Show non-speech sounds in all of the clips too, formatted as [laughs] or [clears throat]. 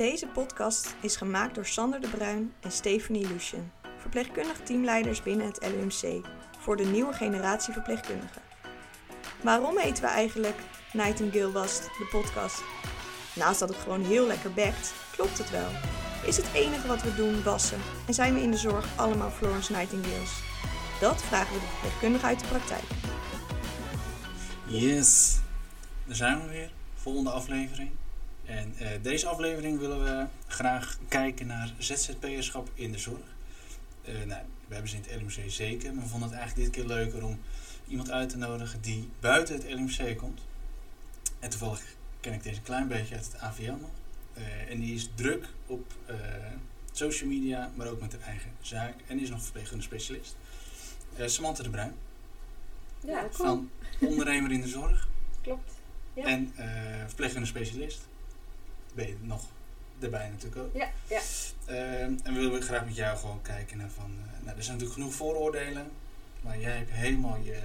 Deze podcast is gemaakt door Sander de Bruin en Stephanie Lucien, verpleegkundig teamleiders binnen het LUMC, voor de nieuwe generatie verpleegkundigen. Waarom heten we eigenlijk Nightingale Was, de podcast? Naast dat het gewoon heel lekker bekt, klopt het wel. Is het enige wat we doen wassen en zijn we in de zorg allemaal Florence Nightingales? Dat vragen we de verpleegkundige uit de praktijk. Yes, daar zijn we weer. Volgende aflevering. En uh, deze aflevering willen we graag kijken naar ZZP'erschap in de zorg. Uh, nou, we hebben ze in het LMC zeker, maar we vonden het eigenlijk dit keer leuker om iemand uit te nodigen die buiten het LMC komt. En toevallig ken ik deze een klein beetje uit het AVL nog. Uh, en die is druk op social media, maar ook met haar eigen zaak. En is nog verpleegkundige specialist. Samantha de Bruin. Ja, cool. Van ondernemer in de zorg. Klopt. Ja. En verpleegkundige specialist ben je nog erbij natuurlijk ook. Ja, ja. Uh, en we willen graag met jou gewoon kijken naar van... Uh, nou, er zijn natuurlijk genoeg vooroordelen. Maar jij hebt helemaal je,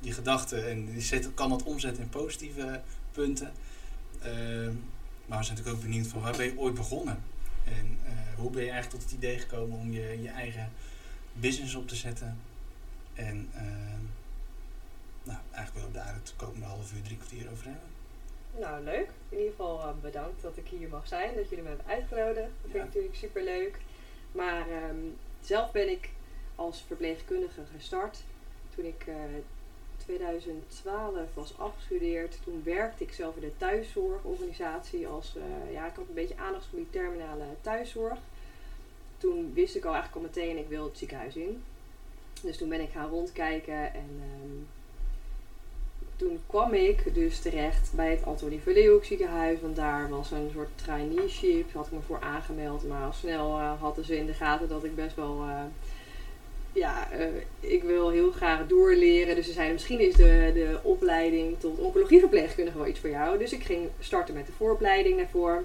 je gedachten en je zet, kan dat omzetten in positieve punten. Uh, maar we zijn natuurlijk ook benieuwd van waar ben je ooit begonnen? En eh, hoe ben je eigenlijk tot het idee gekomen om je, je eigen business op te zetten? En ehm, nou, eigenlijk willen we daar het komende half uur, drie kwartier over hebben. Nou, leuk. In ieder geval uh, bedankt dat ik hier mag zijn, dat jullie me hebben uitgenodigd. Dat vind ik natuurlijk super leuk. Maar um, zelf ben ik als verpleegkundige gestart toen ik uh, 2012 was afgestudeerd. Toen werkte ik zelf in de thuiszorgorganisatie als, uh, ja, ik had een beetje aandachtsgebied terminale thuiszorg. Toen wist ik al eigenlijk al meteen, ik wil het ziekenhuis in. Dus toen ben ik gaan rondkijken en um, toen kwam ik dus terecht bij het Antonie Verleeuwk ziekenhuis. Want daar was een soort traineeship. Had ik me voor aangemeld. Maar al snel uh, hadden ze in de gaten dat ik best wel... Uh, ja, uh, ik wil heel graag doorleren. Dus ze zeiden misschien is de, de opleiding tot oncologieverpleegkundige wel iets voor jou. Dus ik ging starten met de vooropleiding daarvoor.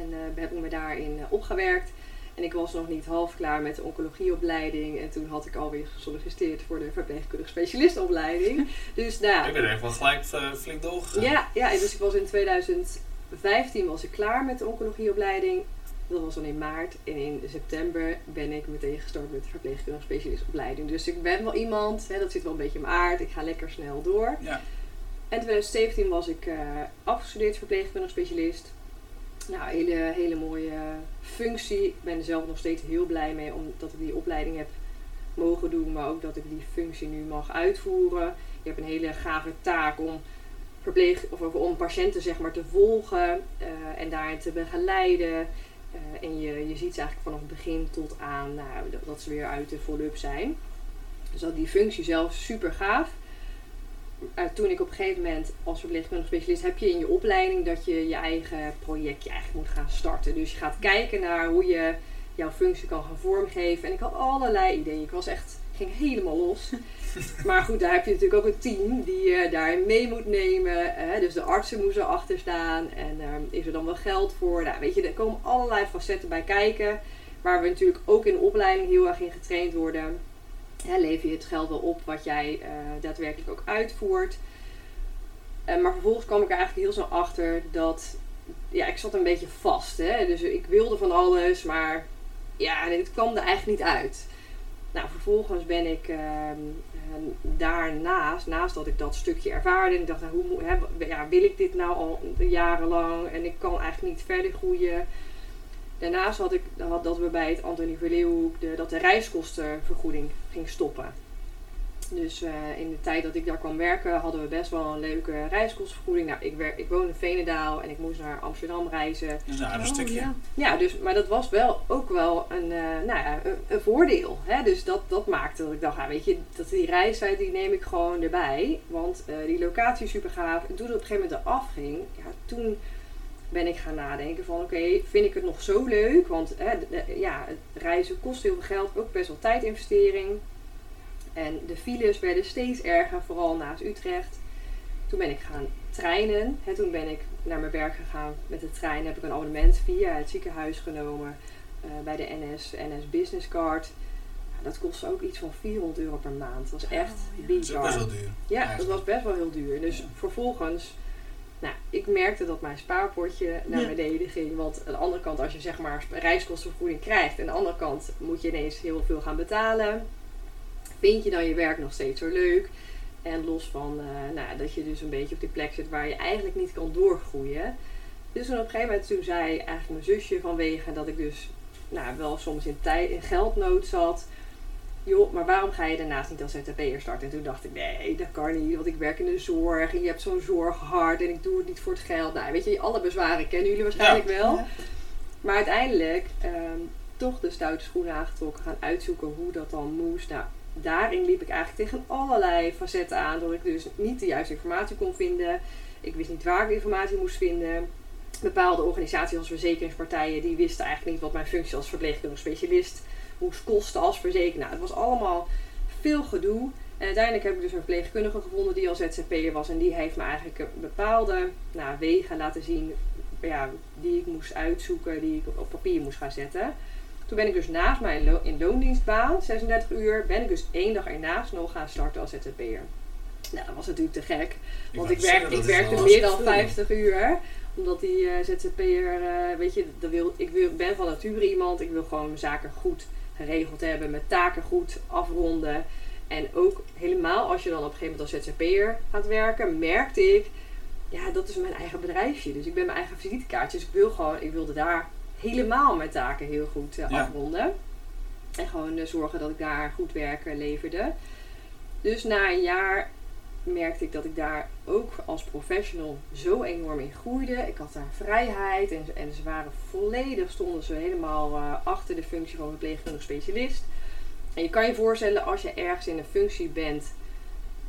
En heb me daarin opgewerkt. En ik was nog niet half klaar met de oncologieopleiding. En toen had ik alweer gesolliciteerd voor de verpleegkundige specialistopleiding. [laughs] Dus nou ja. Ik ben er even gelijk uh, flink doorgegaan. Ja, ja, dus ik was in 2015 was ik klaar met de oncologieopleiding. Dat was dan in maart. En in september ben ik meteen gestart met de verpleegkundige specialistopleiding. Dus ik ben wel iemand, hè, dat zit wel een beetje in mijn aard. Ik ga lekker snel door. Ja. En in 2017 was ik uh, afgestudeerd verpleegkundige specialist. Nou, hele, hele mooie functie. Ik ben er zelf nog steeds heel blij mee omdat ik die opleiding heb mogen doen, maar ook dat ik die functie nu mag uitvoeren. Je hebt een hele gave taak om, verpleeg, of om patiënten zeg maar, te volgen uh, en daarin te begeleiden. Uh, en je, je ziet ze eigenlijk vanaf het begin tot aan nou, dat, dat ze weer uit de follow-up zijn. Dus dat die functie zelf super gaaf uh, toen ik op een gegeven moment als verpleegkundige specialist heb je in je opleiding dat je je eigen projectje eigenlijk moet gaan starten. Dus je gaat kijken naar hoe je jouw functie kan gaan vormgeven. En ik had allerlei ideeën. Ik was echt, ging helemaal los. [laughs] maar goed, daar heb je natuurlijk ook een team die je daarin mee moet nemen. Dus de artsen moeten erachter staan. En uh, is er dan wel geld voor? Nou, weet je, er komen allerlei facetten bij kijken. Waar we natuurlijk ook in de opleiding heel erg in getraind worden. Hè, lever je het geld wel op wat jij uh, daadwerkelijk ook uitvoert. Uh, maar vervolgens kwam ik er eigenlijk heel snel achter dat ja, ik zat een beetje vast. Hè? Dus ik wilde van alles, maar ja, het kwam er eigenlijk niet uit. Nou, vervolgens ben ik uh, daarnaast, naast dat ik dat stukje ervaarde, en ik dacht, nou, hoe, hè, ja, wil ik dit nou al jarenlang en ik kan eigenlijk niet verder groeien. Daarnaast had ik had dat we bij het Antonie Verleeuwhoek de, dat de reiskostenvergoeding ging stoppen. Dus uh, in de tijd dat ik daar kwam werken hadden we best wel een leuke reiskostenvergoeding. Nou, ik, werk, ik woonde in Venendaal en ik moest naar Amsterdam reizen. Dus een aardig stukje. Ja. ja, dus, maar dat was wel ook wel een, uh, nou ja, een, een, voordeel. Hè? Dus dat, dat maakte dat ik dacht, nou, weet je, dat die reistijd die neem ik gewoon erbij. Want uh, die locatie is super gaaf. En toen het op een gegeven moment eraf ging, ja, toen ben ik gaan nadenken van oké, okay, vind ik het nog zo leuk? Want hè, ja, het reizen kost heel veel geld, ook best wel tijdinvestering. En de files werden steeds erger, vooral naast Utrecht. Toen ben ik gaan treinen. Hè, toen ben ik naar mijn werk gegaan met de trein. Heb ik een abonnement via het ziekenhuis genomen uh, bij de NS, NS Business Card. Dat kostte ook iets van 400 euro per maand. Dat was echt oh, ja. bizar. Dat is best wel duur. Ja, eigenlijk. dat was best wel heel duur. Dus ja. vervolgens Nou, ik merkte dat mijn spaarpotje naar Ja. beneden ging. Want aan de andere kant, als je zeg maar reiskostenvergoeding krijgt, aan de andere kant moet je ineens heel veel gaan betalen. Vind je dan je werk nog steeds zo leuk? En los van eh, nou, dat je dus een beetje op die plek zit waar je eigenlijk niet kan doorgroeien. Dus toen op een gegeven moment toen zei eigenlijk mijn zusje vanwege dat ik dus nou, wel soms in, tijd, in geldnood zat. Joh, maar waarom ga je daarnaast niet als ZZP'er starten? En toen dacht ik, nee, dat kan niet, want ik werk in de zorg en je hebt zo'n zorghart en ik doe het niet voor het geld. Nou, weet je, alle bezwaren kennen jullie waarschijnlijk wel. Ja. Maar uiteindelijk ehm, toch de stoute schoenen aangetrokken, gaan uitzoeken hoe dat dan moest. Nou, daarin liep ik eigenlijk tegen allerlei facetten aan, dat ik dus niet de juiste informatie kon vinden. Ik wist niet waar ik informatie moest vinden. Bepaalde organisaties als verzekeringspartijen, die wisten eigenlijk niet wat mijn functie als verpleegkundig specialist moest kosten als verzekeraar. Nou, het was allemaal veel gedoe. En uiteindelijk heb ik dus een verpleegkundige gevonden die al ZZP'er was. En die heeft me eigenlijk een bepaalde nou, wegen laten zien ja, die ik moest uitzoeken, die ik op, papier moest gaan zetten. Toen ben ik dus naast mijn lo- in loondienstbaan, 36 uur, ben ik dus één dag ernaast nog gaan starten als ZZP'er. Nou, dat was natuurlijk te gek. Want ik, werk, ik werkte meer dan hartstikke veel. 50 uur. Omdat die eh, ZZP'er, eh, weet je, dat wil, ik wil, ben van nature iemand. Ik wil gewoon mijn zaken goed geregeld hebben. Mijn taken goed afronden. En ook helemaal als je dan op een gegeven moment als ZZP'er gaat werken, merkte ik, ja, dat is mijn eigen bedrijfje. Dus ik ben mijn eigen visitekaartje. Dus ik wil gewoon, ik wilde daar helemaal mijn taken heel goed eh, Ja. afronden. En gewoon eh, zorgen dat ik daar goed werk eh, leverde. Dus na een jaar merkte ik dat ik daar ook als professional zo enorm in groeide. Ik had daar vrijheid en, en ze waren volledig, stonden ze helemaal eh, achter de functie van verpleegkundig specialist. En je kan je voorstellen als je ergens in een functie bent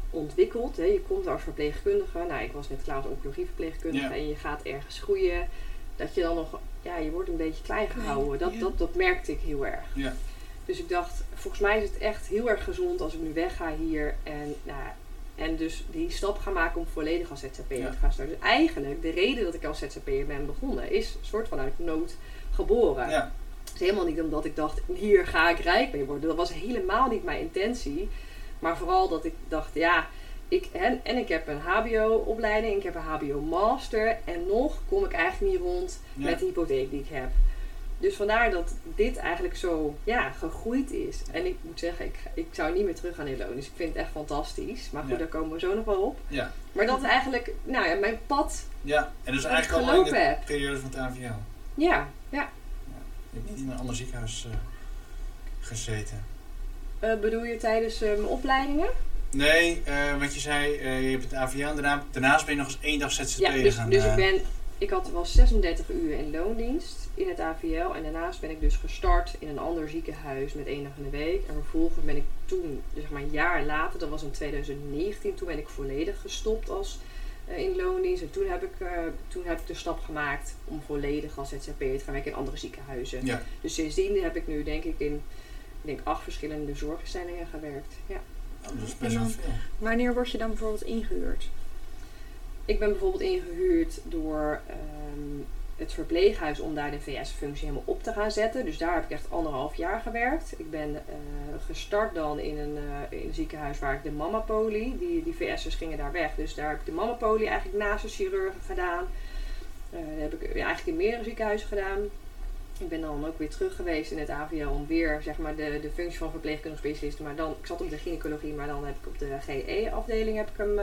ontwikkeld. Hè, je komt als verpleegkundige. Nou, ik was net klaar als oncologieverpleegkundige. Ja. En je gaat ergens groeien. Dat je dan nog, ja, je wordt een beetje klein gehouden. Dat, ja. dat, dat merkte ik heel erg. Ja. Dus ik dacht, volgens mij is het echt heel erg gezond als ik nu wegga hier. En, nou, en dus die stap ga maken om volledig als ZZP'er Ja. te gaan starten. Dus eigenlijk, de reden dat ik als ZZP'er ben begonnen, is een soort van uit nood geboren. Ja. Het is helemaal niet omdat ik dacht, hier ga ik rijk mee worden. Dat was helemaal niet mijn intentie. Maar vooral dat ik dacht, ja, ik, en, en ik heb een HBO-opleiding, ik heb een HBO-master. En nog kom ik eigenlijk niet rond Ja. met de hypotheek die ik heb. Dus vandaar dat dit eigenlijk zo ja, gegroeid is. En ik moet zeggen, ik, ik zou niet meer terug gaan in loon. Dus ik vind het echt fantastisch. Maar goed, Ja. daar komen we zo nog wel op. Ja. Maar dat eigenlijk, nou ja, mijn pad. ja. En dus eigenlijk ik al in de heb. periode van het AVL. Ja, ja. Je hebt niet in een ander ziekenhuis eh, gezeten. Eh, bedoel je tijdens eh, mijn opleidingen? Nee, wat je zei, je hebt het AVL en daarna, daarnaast ben je nog eens één dag ZZP'er Ja, dus, gaan. dus ik ben, ik had wel 36 uur in loondienst in het AVL. En daarnaast ben ik dus gestart in een ander ziekenhuis met één dag in de week. En vervolgens ben ik toen, dus zeg maar een jaar later, dat was in 2019, toen ben ik volledig gestopt als eh, in loondienst. En toen heb, ik, eh, toen heb ik de stap gemaakt om volledig als ZZP'er te gaan werken in andere ziekenhuizen. Ja, Dus sindsdien heb ik nu denk ik in ik denk acht verschillende zorginstellingen gewerkt. Ja. oh, dat is best wel veel. Wanneer word je dan bijvoorbeeld ingehuurd? Ik ben bijvoorbeeld ingehuurd door ehm, het verpleeghuis om daar de VS-functie helemaal op te gaan zetten. Dus daar heb ik echt anderhalf jaar gewerkt. Ik ben eh, gestart dan in een, eh, in ziekenhuis waar ik de mamapolie, die, die VS'ers gingen daar weg. Dus daar heb ik de mamapolie eigenlijk naast de chirurgen gedaan. Eh, dat heb ik eigenlijk in meerdere ziekenhuizen gedaan. Ik ben dan ook weer terug geweest in het AVL om weer zeg maar, de, de functie van verpleegkundig specialist. Maar dan, ik zat op de gynaecologie, maar dan heb ik op de GE-afdeling heb ik hem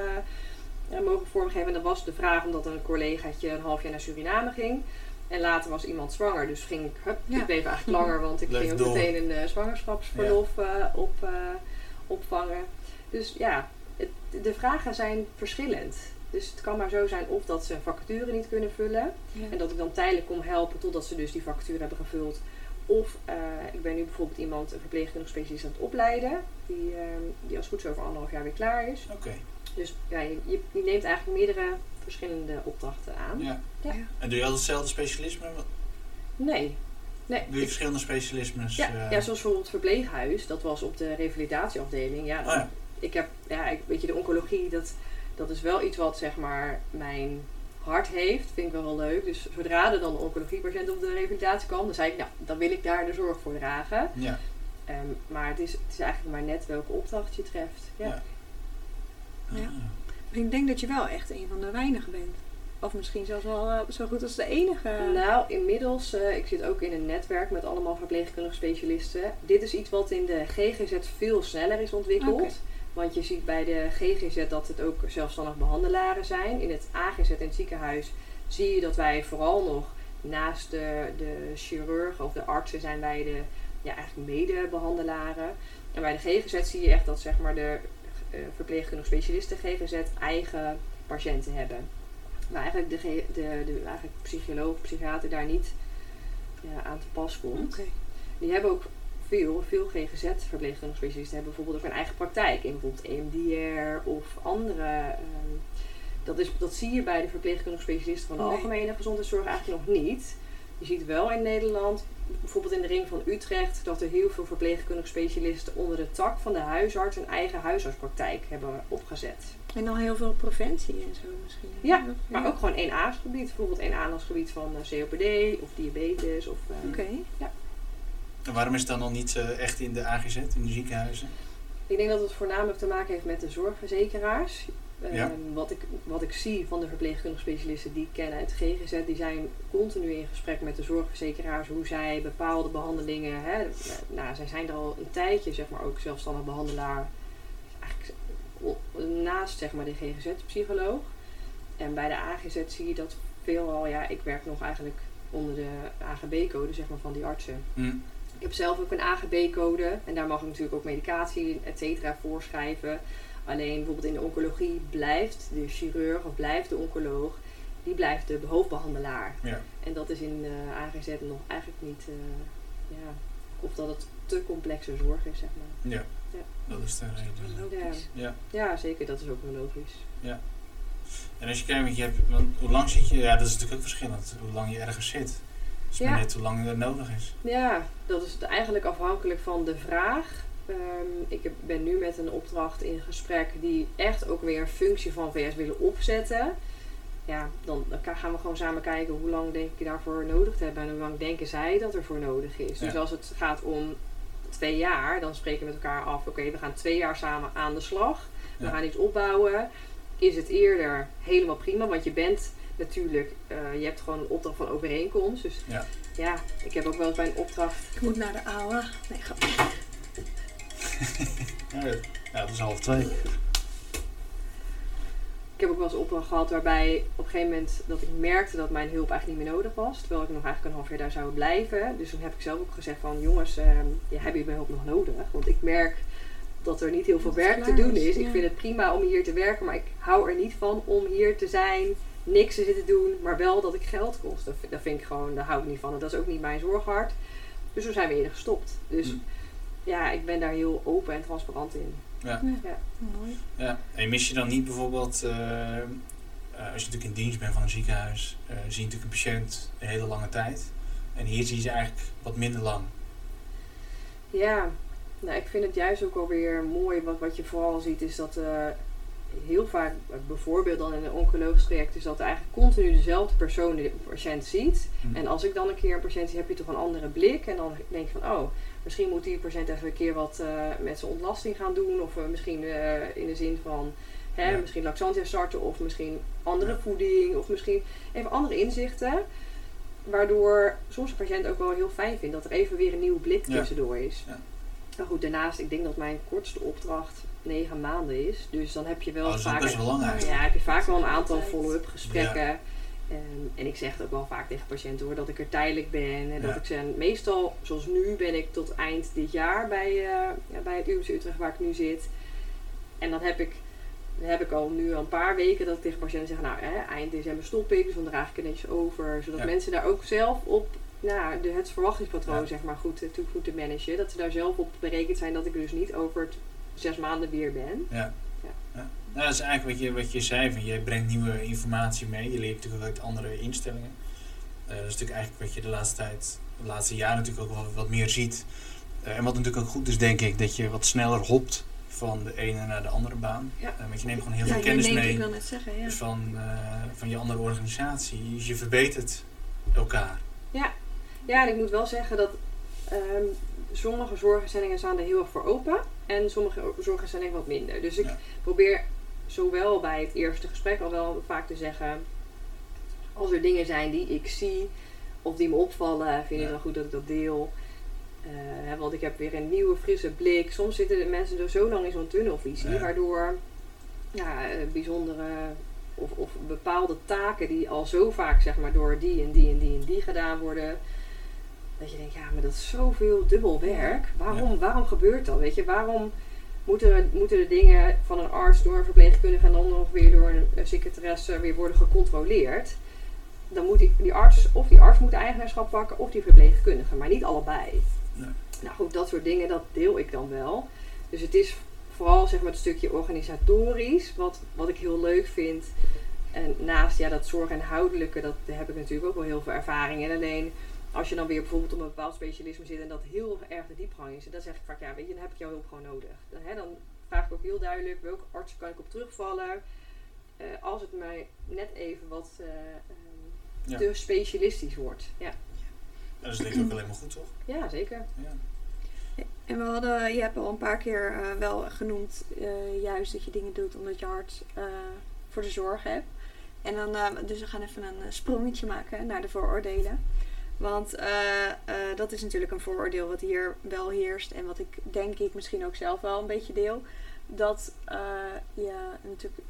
mogen vormgeven. En dat was de vraag omdat een collegaatje een half jaar naar Suriname ging. En later was iemand zwanger, dus ging ik, hup, Ja. ik bleef eigenlijk [laughs] langer, want ik ging ook door. meteen een eh, zwangerschapsverlof eh, op, eh, opvangen. Dus ja, het, de vragen zijn verschillend. Dus het kan maar zo zijn of dat ze een vacature niet kunnen vullen. Ja. En dat ik dan tijdelijk kom helpen totdat ze dus die vacature hebben gevuld. Of eh, ik ben nu bijvoorbeeld iemand, een verpleegkundig specialist aan het opleiden. Die, die als het goed is over anderhalf jaar weer klaar is. Oké, Dus ja, je, je, neemt eigenlijk meerdere verschillende opdrachten aan. ja. Ja. En doe je altijd hetzelfde specialisme? Nee. Nee. Doe je verschillende specialismes? Ja, eh, ja, zoals bijvoorbeeld het verpleeghuis. Dat was op de revalidatieafdeling. Ja, Oh ja. ik heb, ja, ik, weet je, de oncologie, dat, dat is wel iets wat zeg maar mijn hart heeft. Vind ik wel heel leuk. Dus zodra er dan een oncologiepatiënt op de revalidatie kwam, dan zei ik, nou, dan wil ik daar de zorg voor dragen. Ja. Ehm, maar het is, het is eigenlijk maar net welke opdracht je treft. Ja. Ja. Ik denk dat je wel echt een van de weinigen bent. Of misschien zelfs wel eh, zo goed als de enige. Nou, inmiddels, uh, ik zit ook in een netwerk met allemaal verpleegkundige specialisten. Dit is iets wat in de GGZ veel sneller is ontwikkeld. Okay. Want je ziet bij de GGZ dat het ook zelfstandig behandelaren zijn. In het AGZ in het ziekenhuis zie je dat wij vooral nog naast de, de chirurg of de artsen zijn wij de ja, eigenlijk mede-behandelaren. En bij de GGZ zie je echt dat zeg maar, de verpleegkundige specialisten GGZ eigen patiënten hebben. Maar eigenlijk de, de, de, eigenlijk psycholoog, psychiater daar niet ja, aan te pas komt. Okay. Die hebben ook veel, veel GGZ-verpleegkundige specialisten hebben bijvoorbeeld ook een eigen praktijk in bijvoorbeeld EMDR of andere. Um, dat, is, dat zie je bij de verpleegkundige specialisten van de Nee. algemene gezondheidszorg eigenlijk nog niet. Je ziet wel in Nederland, bijvoorbeeld in de ring van Utrecht, dat er heel veel verpleegkundige specialisten onder de tak van de huisarts een eigen huisartspraktijk hebben opgezet. En dan heel veel preventie en zo misschien. Ja, Maar ook gewoon één aandachtgebied. Bijvoorbeeld één aandachtgebied van eh, COPD of diabetes. Of, eh, Oké. En waarom is het dan nog niet eh, echt in de AGZ, in de ziekenhuizen? Ik denk dat het voornamelijk te maken heeft met de zorgverzekeraars. Ja. Ehm, wat, ik, wat ik zie van de verpleegkundige specialisten die ik ken uit het GGZ, die zijn continu in gesprek met de zorgverzekeraars hoe zij bepaalde behandelingen. Hè, nou, zij zijn er al een tijdje, zeg maar, ook zelfstandig behandelaar. Eigenlijk naast zeg maar, de GGZ-psycholoog. En bij de AGZ zie je dat veelal, ja, ik werk nog eigenlijk onder de AGB-code zeg maar, van die artsen. Hm. Ik heb zelf ook een AGB-code en daar mag ik natuurlijk ook medicatie, et cetera, voorschrijven. Alleen bijvoorbeeld in de oncologie blijft de chirurg of blijft de oncoloog, die blijft de hoofdbehandelaar. Ja. En dat is in de AGZ nog eigenlijk niet, eh, ja, of dat het te complexe zorg is, zeg maar. ja, Ja. dat is de reden. Logisch. Ja. Ja, zeker, dat is ook wel logisch. En als je kijkt, want je hebt, want hoe lang zit je? Ja, dat is natuurlijk ook verschillend. Hoe lang je ergens zit. Dus Ja. net hoe lang het nodig is. Ja, dat is eigenlijk afhankelijk van de vraag. Ehm, ik heb, ben nu met een opdracht in gesprek die echt ook weer een functie van VS willen opzetten. Ja, dan, gaan we gewoon samen kijken hoe lang denk ik daarvoor nodig te hebben en hoe lang denken zij dat er voor nodig is. Dus als het gaat om twee jaar, dan spreken we met elkaar af, oké, we gaan twee jaar samen aan de slag. We Ja. gaan iets opbouwen. Is het eerder helemaal prima, want je bent natuurlijk, eh, je hebt gewoon een opdracht van overeenkomst. Dus Ja. ja, ik heb ook wel eens bij een opdracht Ik moet naar de oude. Nee, grapje. Ja, dat is half twee. Ik heb ook wel eens een opdracht gehad waarbij op een gegeven moment dat ik merkte dat mijn hulp eigenlijk niet meer nodig was. Terwijl ik nog eigenlijk een half jaar daar zou blijven. Dus toen heb ik zelf ook gezegd van jongens, ehm ja, hebben jullie mijn hulp nog nodig? Want ik merk dat er niet heel veel Dat het werk te doen is, ja. Ik vind het prima om hier te werken, maar ik hou er niet van om hier te zijn, niks te zitten doen, maar wel dat ik geld kost. Dat, vind- dat vind ik gewoon, daar hou ik niet van. En dat is ook niet mijn zorghart. Dus toen zijn we eerder gestopt. Dus Hm. Ja, ik ben daar heel open en transparant in. Ja. Ja. Mooi. Ja. En mis je dan niet bijvoorbeeld, eh, eh, als je natuurlijk in dienst bent van een ziekenhuis, eh, zie je natuurlijk een patiënt een hele lange tijd. En hier zie je ze eigenlijk wat minder lang. Ja, nou, ik vind het juist ook alweer mooi. Wat, wat je vooral ziet is dat eh, heel vaak, bijvoorbeeld dan in een oncologisch traject, is dat eigenlijk continu dezelfde persoon de patiënt ziet. Hm. En als ik dan een keer een patiënt zie, heb je toch een andere blik. En dan denk je van, oh, misschien moet die patiënt even een keer wat eh, met zijn ontlasting gaan doen. Of eh, misschien eh, in de zin van, hè, Ja. misschien laxantia starten. Of misschien andere Ja. voeding. Of misschien even andere inzichten. Waardoor soms een patiënt ook wel heel fijn vindt dat er even weer een nieuwe blik Ja. tussendoor is. Ja. Maar goed, daarnaast, ik denk dat mijn kortste opdracht negen maanden is. Dus dan heb je wel Oh, dat is vaak... best wel lang eigenlijk. Ja, heb je vaak wel een aantal follow-up gesprekken. Ehm, en ik zeg het ook wel vaak tegen patiënten hoor, dat ik er tijdelijk ben. En dat ik ze, meestal, zoals nu, ben ik tot eind dit jaar bij, eh, ja, bij het UMC Utrecht waar ik nu zit. En dan heb ik, dan heb ik al nu al een paar weken dat ik tegen patiënten zeg, nou hè, eind december stop ik, dus dan draag ik er netjes over. Zodat Ja. mensen daar ook zelf op, nou, de, het verwachtingspatroon zeg maar goed, eh, toe- goed te managen. Dat ze daar zelf op berekend zijn dat ik dus niet over het zes maanden weer ben. Ja. Ja. Ja. Nou, dat is eigenlijk wat je, wat je zei, van je brengt nieuwe informatie mee. Je leert natuurlijk ook uit andere instellingen. Eh, dat is natuurlijk eigenlijk wat je de laatste tijd, de laatste jaren natuurlijk ook wel wat meer ziet. Eh, en wat natuurlijk ook goed is, denk ik, dat je wat sneller hopt van de ene naar de andere baan. Ja. Eh, want je neemt gewoon heel Ja, veel kennis mee ik wil net zeggen, ja. dus van, van je andere organisatie. Dus je verbetert elkaar. Ja, en ik moet wel zeggen dat ehm, sommige zorginstellingen staan er heel erg voor open. En sommige zorginstellingen wat minder. Dus ik Ja. probeer zowel bij het eerste gesprek al wel vaak te zeggen... als er dingen zijn die ik zie of die me opvallen, vind ik Ja. dan goed dat ik dat deel. Eh, want ik heb weer een nieuwe, frisse blik. Soms zitten de mensen er zo lang in zo'n tunnelvisie, Ja. waardoor ja, eh, bijzondere of, of bepaalde taken die al zo vaak zeg maar, door die en die en die en die gedaan worden. Dat je denkt, ja, maar dat is zoveel dubbel werk. Waarom, waarom gebeurt dat? Weet je, waarom moeten, moeten de dingen van een arts door een verpleegkundige en dan nog weer door een, een secretaresse weer worden gecontroleerd? Dan moet die, die arts, of die arts moet eigenaarschap pakken, of die verpleegkundige, maar niet allebei. Nee. Nou goed, dat soort dingen, dat deel ik dan wel. Dus het is vooral zeg maar het stukje organisatorisch, wat, wat ik heel leuk vind. En naast ja, dat zorg- en houdelijke, dat, daar heb ik natuurlijk ook wel heel veel ervaring in. Alleen als je dan weer bijvoorbeeld op een bepaald specialisme zit en dat heel erg de diepgang is, dan zeg ik vaak, ja, weet je, dan heb ik jouw hulp gewoon nodig. Dan, hè, dan vraag ik ook heel duidelijk, welke arts kan ik op terugvallen? Eh, als het mij net even wat eh, ehm, Ja. te specialistisch wordt. Ja, Dat is denk ik ook alleen maar goed, toch? ja zeker. Ja. En we hadden, je hebt al een paar keer eh, wel genoemd, eh, juist dat je dingen doet omdat je hart eh, voor de zorg hebt. En dan, eh, dus we gaan even een sprongetje maken naar de vooroordelen. Want eh, eh, dat is natuurlijk een vooroordeel wat hier wel heerst en wat ik denk ik misschien ook zelf wel een beetje deel. Dat eh, je natuurlijk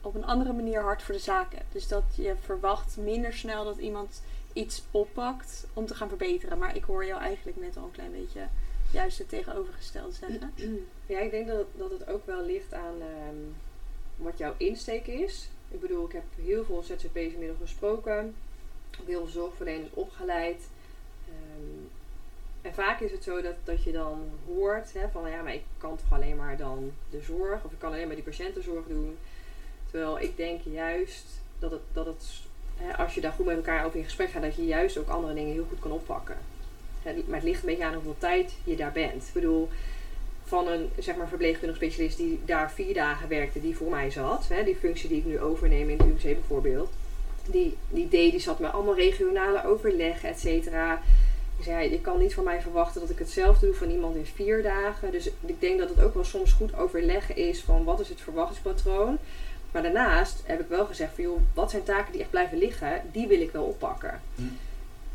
op een andere manier hard voor de zaak hebt. Dus dat je verwacht minder snel dat iemand iets oppakt om te gaan verbeteren. Maar ik hoor jou eigenlijk net al een klein beetje juist het tegenovergestelde zeggen. [clears throat] Ja, ik denk dat, dat het ook wel ligt aan ehm, wat jouw insteek is. Ik bedoel, ik heb heel veel ZZP's inmiddels gesproken. Veel zorgverleners opgeleid. Ehm, en vaak is het zo dat, dat je dan hoort hè, van ja, maar ik kan toch alleen maar dan de zorg of ik kan alleen maar die patiëntenzorg doen. Terwijl ik denk juist dat het, dat het hè, als je daar goed met elkaar over in gesprek gaat, dat je juist ook andere dingen heel goed kan oppakken. Hè, maar het ligt een beetje aan hoeveel tijd je daar bent. Ik bedoel, van een zeg maar, verpleegkundig specialist die daar vier dagen werkte, die voor mij zat. Hè, die functie die ik nu overneem in het UMC bijvoorbeeld. Die, die deed, die zat met allemaal regionale overleg, et cetera. Ik zei, je kan niet van mij verwachten dat ik hetzelfde doe van iemand in vier dagen. Dus ik denk dat het ook wel soms goed overleggen is van wat is het verwachtingspatroon. Maar daarnaast heb ik wel gezegd van joh, wat zijn taken die echt blijven liggen, die wil ik wel oppakken. Hm.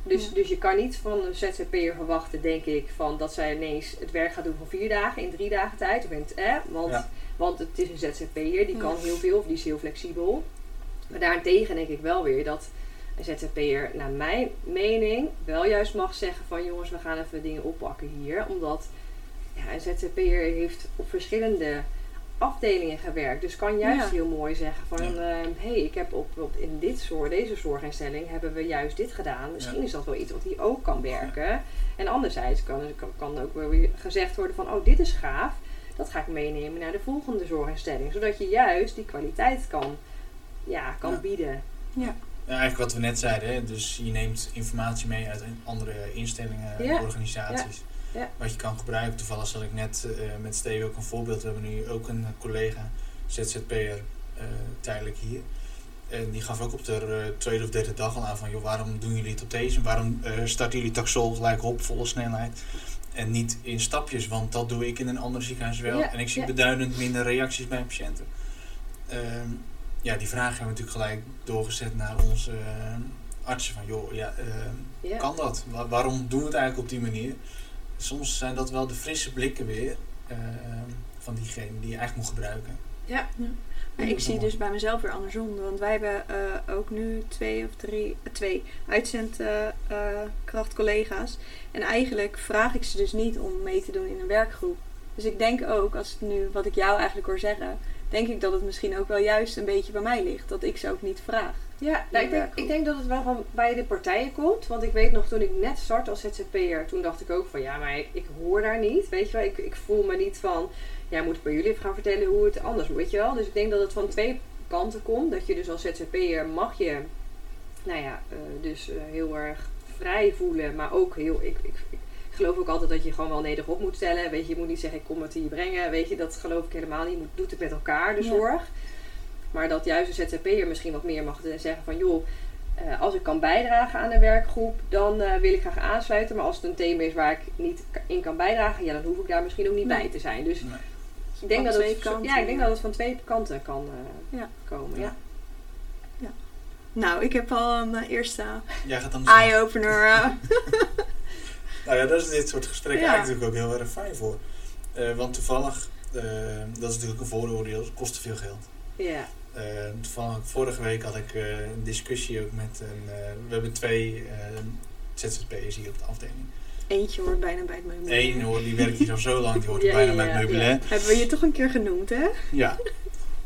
Dus, Ja. dus je kan niet van een ZZP'er verwachten, denk ik, van dat zij ineens het werk gaat doen van vier dagen in drie dagen tijd. Of in het, eh, want, Ja. want het is een ZZP'er, die Ja. kan heel veel of die is heel flexibel. Maar daarentegen denk ik wel weer dat een ZZP'er, naar mijn mening, wel juist mag zeggen van jongens, we gaan even dingen oppakken hier. Omdat ja, een ZZP'er heeft op verschillende afdelingen gewerkt. Dus kan juist Ja. heel mooi zeggen van Ja. hé, hey, ik heb op, op in dit soort, deze zorginstelling hebben we juist dit gedaan. Misschien Ja. is dat wel iets wat hij ook kan werken. En anderzijds kan, kan, kan ook wel weer gezegd worden van oh, dit is gaaf. Dat ga ik meenemen naar de volgende zorginstelling. Zodat je juist die kwaliteit kan, ja, kan Ja. bieden. Ja, eigenlijk wat we net zeiden, hè? dus je neemt informatie mee uit andere instellingen, Ja. organisaties. Ja. Ja. Wat je kan gebruiken. Toevallig zal ik net eh, met Steve ook een voorbeeld. We hebben nu ook een collega, ZZP'er, eh tijdelijk hier. En die gaf ook op de eh, tweede of derde dag al aan van, joh, waarom doen jullie het op deze? Waarom eh, starten jullie taxol gelijk op, volle snelheid? En niet in stapjes, want dat doe ik in een ander ziekenhuis wel. Ja, en ik zie ja. beduidend minder reacties bij patiënten. Ehm, ja, die vraag hebben we natuurlijk gelijk doorgezet naar onze eh, artsen. Van, joh, ja, ehm, Ja. kan dat? Wa- waarom doen we het eigenlijk op die manier? Soms zijn dat wel de frisse blikken weer ehm, van diegene die je eigenlijk moet gebruiken. Ja. Maar ik zie dus bij mezelf weer andersom. Want wij hebben eh, ook nu twee of drie, eh, twee uitzendkrachtcollega's. en eigenlijk vraag ik ze dus niet om mee te doen in een werkgroep. Dus ik denk ook, als het nu wat ik jou eigenlijk hoor zeggen, denk ik dat het misschien ook wel juist een beetje bij mij ligt. Dat ik ze ook niet vraag. Ja, nou, ik, denk, ik denk dat het wel van beide partijen komt. Want ik weet nog, toen ik net start als ZZP'er, toen dacht ik ook van ja, maar ik, ik hoor daar niet. Weet je wel, ik, ik voel me niet van, ja, moet ik bij jullie even gaan vertellen hoe het anders moet, weet je wel. Dus ik denk dat het van twee kanten komt. Dat je dus als ZZP'er mag je, nou ja, eh, dus eh, heel erg vrij voelen. Maar ook heel, ik, ik, ik geloof ook altijd dat je gewoon wel nederig op moet stellen. Weet je, je moet niet zeggen ik kom het hier brengen. Weet je, dat geloof ik helemaal niet. Je moet, doet het met elkaar, de Ja. zorg. Maar dat juist een ZZP'er misschien wat meer mag zeggen van joh, eh, als ik kan bijdragen aan een werkgroep, dan eh, wil ik graag aansluiten. Maar als het een thema is waar ik niet in kan bijdragen, ja, dan hoef ik daar misschien ook niet Nee. bij te zijn. Dus Nee. ik denk, dat het, kanten, ja, ik denk ja. dat het van twee kanten kan eh, Ja. komen. Ja. Nou, ik heb al een eerste Jij gaat dan de slag. eye-opener. [laughs] Nou ja, daar is dit soort gesprekken Ja. eigenlijk ook heel erg fijn voor. Eh, want toevallig, eh, dat is natuurlijk een vooroordeel, het kost te veel geld. Ja. Eh, toevallig, vorige week had ik een discussie ook met een. we hebben twee ZZP'ers hier op de afdeling. Eentje hoort bijna bij het meubilair. Eén hoor, die werkt hier al zo lang, die hoort Ja, bijna ja, met het meubilair. Hebben we je toch een keer genoemd, hè? Ja,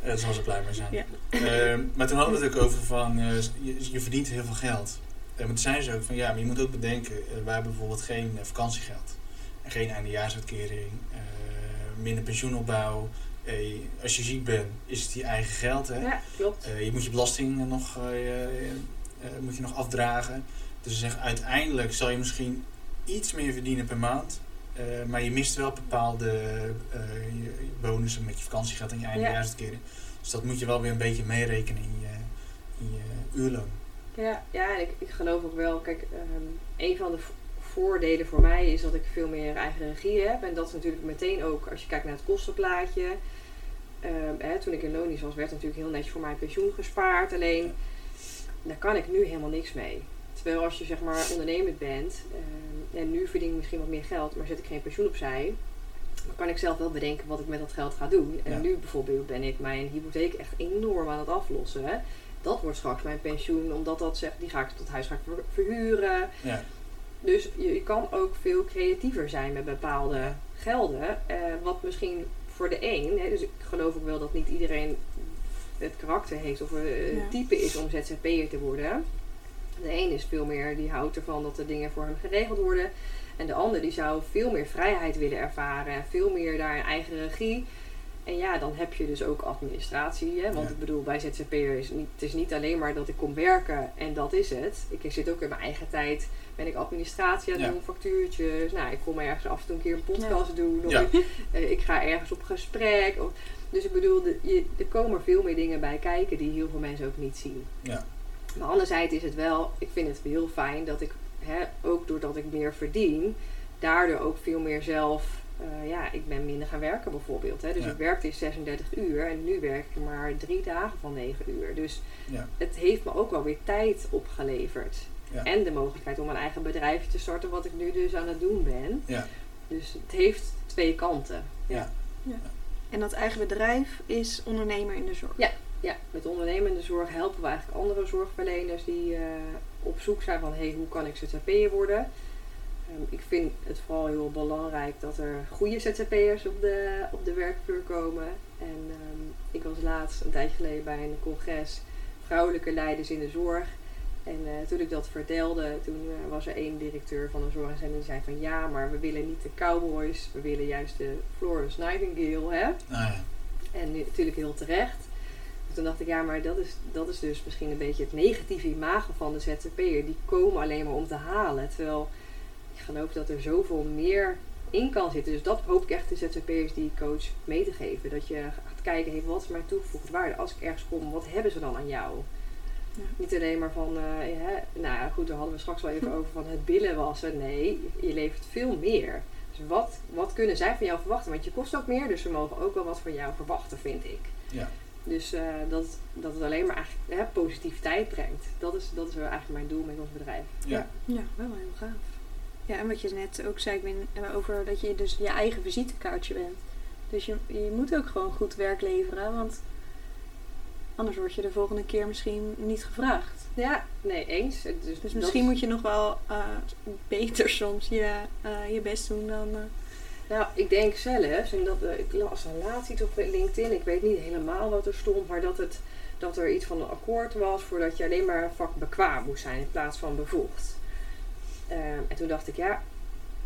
daar zal ze blij mee zijn. Maar toen hadden we het ook over van, je, je verdient heel veel geld. En toen zeiden ze ook van, ja, maar je moet ook bedenken, eh, wij hebben bijvoorbeeld geen eh, vakantiegeld. En geen eindejaarsuitkering, eh, minder pensioenopbauw. Eh, als je ziek bent, is het je eigen geld. Hè? ja, klopt. Je moet je belasting nog, moet je nog afdragen. Dus uiteindelijk zal je misschien iets meer verdienen per maand. maar je mist wel bepaalde je bonussen met je vakantiegeld en je eindejaarsuitkering. Dus dat moet je wel weer een beetje meerekenen in je, in je uurloon. Ja, ja en ik, ik geloof ook wel, kijk, ehm, een van de vo- voordelen voor mij is dat ik veel meer eigen regie heb. En dat is natuurlijk meteen ook, als je kijkt naar het kostenplaatje. Ehm, hè, toen ik in Lonisch was, werd natuurlijk heel netjes voor mijn pensioen gespaard. Alleen, daar kan ik nu helemaal niks mee. Terwijl als je zeg maar ondernemend bent, ehm, en nu verdien ik misschien wat meer geld, maar zet ik geen pensioen opzij. Dan kan ik zelf wel bedenken wat ik met dat geld ga doen. En Ja. nu bijvoorbeeld ben ik mijn hypotheek echt enorm aan het aflossen. Dat wordt straks mijn pensioen, omdat dat zegt, die ga ik tot huis ga ik ver- verhuren. Ja, Dus je, je kan ook veel creatiever zijn met bepaalde gelden. eh, wat misschien voor de een, hè, dus ik geloof ook wel dat niet iedereen het karakter heeft of eh, Ja. het type is om ZZP'er te worden. De een is veel meer, die houdt ervan dat de dingen voor hem geregeld worden. En de ander die zou veel meer vrijheid willen ervaren. en Veel meer daar een eigen regie. En ja, dan heb je dus ook administratie. Hè? Want Ja. ik bedoel, bij ZZP'er is niet, het is niet alleen maar dat ik kom werken en dat is het. Ik zit ook in mijn eigen tijd. Ben ik administratie aan het Ja. doen, factuurtjes. Nou, ik kom ergens af en toe een keer een podcast doen. Of Ja. ik, eh, ik ga ergens op gesprek. Of, dus ik bedoel, de, je, er komen veel meer dingen bij kijken die heel veel mensen ook niet zien. ja, Maar anderzijds is het wel, ik vind het heel fijn dat ik, hè, ook doordat ik meer verdien, daardoor ook veel meer zelf, eh, ja, ik ben minder gaan werken bijvoorbeeld. Hè. Dus Ja. ik werkte in 36 uur en nu werk ik maar drie dagen van 9 uur. Dus ja, het heeft me ook wel weer tijd opgeleverd. Ja. En de mogelijkheid om een eigen bedrijfje te starten, wat ik nu dus aan het doen ben. ja, Dus het heeft twee kanten. ja. En dat eigen bedrijf is ondernemer in de zorg. Ja, met ondernemende zorg helpen we eigenlijk andere zorgverleners die eh, op zoek zijn van hey, hoe kan ik ZZP'er worden. Ik vind het vooral heel belangrijk dat er goede ZZP'ers op de, op de werkvloer komen. En ehm, ik was laatst een tijdje geleden bij een congres vrouwelijke leiders in de zorg. En eh, toen ik dat vertelde, toen eh, was er één directeur van een zorginstelling die zei van ja, maar we willen niet de cowboys, we willen juist de Florence Nightingale, hè. Nou ja, En nu, natuurlijk heel terecht. Dus toen dacht ik, ja, maar dat is, dat is dus misschien een beetje het negatieve imago van de ZZP'er. Die komen alleen maar om te halen. Terwijl ik geloof dat er zoveel meer in kan zitten. Dus dat hoop ik echt de ZZP'ers die coach mee te geven. Dat je gaat kijken, hey, wat is mijn toegevoegde waarde? Als ik ergens kom, wat hebben ze dan aan jou? Ja. Niet alleen maar van, eh, hè, nou ja, goed, daar hadden we straks wel even over van het billen wassen. Nee, je levert veel meer. Dus wat, wat kunnen zij van jou verwachten? Want je kost ook meer, dus ze mogen ook wel wat van jou verwachten, vind ik. ja, Dus eh, dat, dat het alleen maar eigenlijk, hè, positiviteit brengt. Dat is, dat is wel eigenlijk mijn doel met ons bedrijf. ja, Ja, wel heel gaaf. Ja, en wat je net ook zei, ik ben, eh, over dat je dus je eigen visitekaartje bent. Dus je, je moet ook gewoon goed werk leveren, want anders word je de volgende keer misschien niet gevraagd. Ja, nee, eens. Dus, Dus misschien is- moet je nog wel eh, beter [laughs] soms je, eh, je best doen dan... Nou, ik denk zelfs, en dat, ik las een laatst iets op LinkedIn, ik weet niet helemaal wat er stond, maar dat, het, dat er iets van een akkoord was voordat je alleen maar vakbekwaam moest zijn in plaats van bevoegd. Ehm, en toen dacht ik, ja,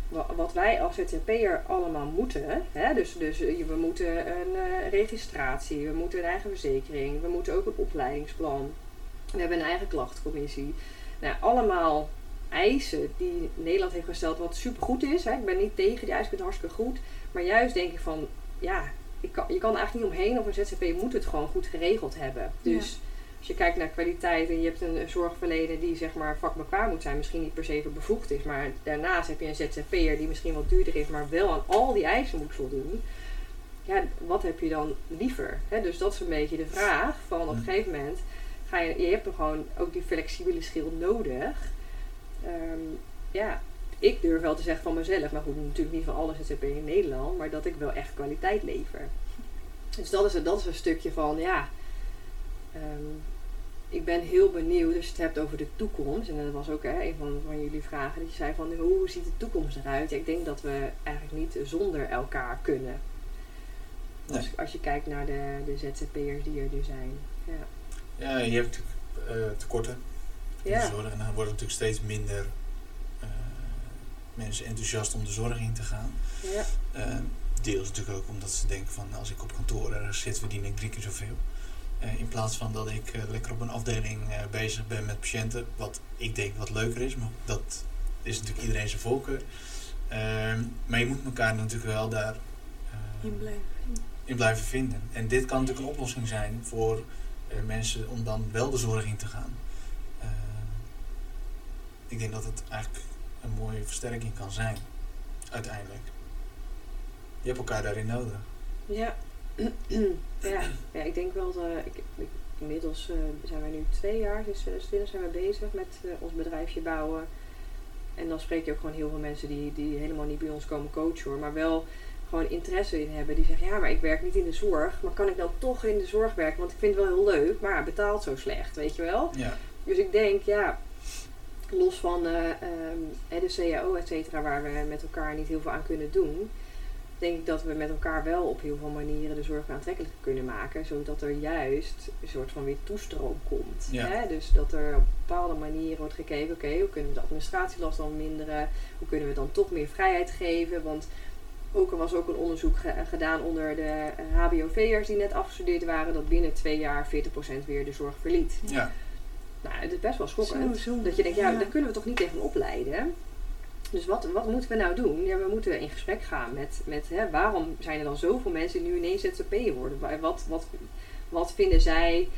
wa- wat wij als ZZP'er allemaal moeten, hè, dus, dus eh, we moeten een eh, registratie, we moeten een eigen verzekering, we moeten ook een opleidingsplan, we hebben een eigen klachtencommissie. Nou, allemaal eisen die Nederland heeft gesteld, wat supergoed is. Hè. Ik ben niet tegen die eisen, ik vind het hartstikke goed. Maar juist denk ik van, ja, ik kan, je kan er eigenlijk niet omheen of een ZZP moet het gewoon goed geregeld hebben. Dus als je kijkt naar kwaliteit en je hebt een zorgverlener die zeg maar vakbekwaam moet zijn, misschien niet per se bevoegd is, maar daarnaast heb je een ZZP'er die misschien wat duurder is, maar wel aan al die eisen moet voldoen. Ja, wat heb je dan liever? Dus dat is een beetje de vraag van op een gegeven moment ga je, je hebt gewoon ook die flexibele schil nodig. Ehm, ja, ik durf wel te zeggen van mezelf, maar goed, natuurlijk niet van alle ZZP in Nederland, maar dat ik wel echt kwaliteit lever. Dus dat is, dat is een stukje van, ja, ehm, ik ben heel benieuwd als je het hebt over de toekomst. En dat was ook hè, een van, van jullie vragen, dat je zei van, hoe ziet de toekomst eruit? Ik denk dat we eigenlijk niet zonder elkaar kunnen. Als, Nee. als je kijkt naar de, de ZZP'ers die er nu zijn. Ja. Ja, je hebt natuurlijk eh, tekorten in Ja. de zorg. En dan worden natuurlijk steeds minder eh, mensen enthousiast om de zorg in te gaan. Ja. Eh, deels natuurlijk ook omdat ze denken van als ik op kantoor ergens zit, verdien ik drie keer zoveel. Eh, in plaats van dat ik eh, lekker op een afdeling eh, bezig ben met patiënten, wat ik denk wat leuker is, maar dat is natuurlijk iedereen zijn voorkeur. Ehm, maar je moet elkaar natuurlijk wel daar In blijven. in blijven vinden. En dit kan natuurlijk een oplossing zijn voor mensen om dan wel de zorg in te gaan. Eh, ik denk dat het eigenlijk een mooie versterking kan zijn, uiteindelijk. Je hebt elkaar daarin nodig. Ja. [clears throat] ja. ja, ik denk wel dat eh, ik, ik- inmiddels eh, zijn wij nu twee jaar, sinds 2020 zijn we bezig met eh, ons bedrijfje bouwen. En dan spreek je ook gewoon heel veel mensen die, die helemaal niet bij ons komen coachen hoor, maar wel gewoon interesse in hebben. Die zeggen, ja, maar ik werk niet in de zorg, maar kan ik dan toch in de zorg werken? Want ik vind het wel heel leuk, maar het betaalt zo slecht, weet je wel? Ja, Dus ik denk, ja, los van ehm, eh, de CAO, et cetera, waar we met elkaar niet heel veel aan kunnen doen, denk ik dat we met elkaar wel op heel veel manieren de zorg aantrekkelijk kunnen maken, zodat er juist een soort van weer toestroom komt. Ja. Hè? Dus dat er op bepaalde manieren wordt gekeken, oké, hoe kunnen we de administratielast dan minderen? Hoe kunnen we dan toch meer vrijheid geven? Want ook, er was ook een onderzoek ge- gedaan onder de eh, HBOV'ers die net afgestudeerd waren, dat binnen twee jaar 40% weer de zorg verliet. ja, Nou, het is best wel schokkend. Zo, zo. Dat je denkt, ja, Ja. daar kunnen we toch niet tegen opleiden. Dus wat, wat moeten we nou doen? Ja, we moeten in gesprek gaan met, met hè, waarom zijn er dan zoveel mensen die nu ineens ZZP'er worden? Wa- Wat, wat, wat vinden zij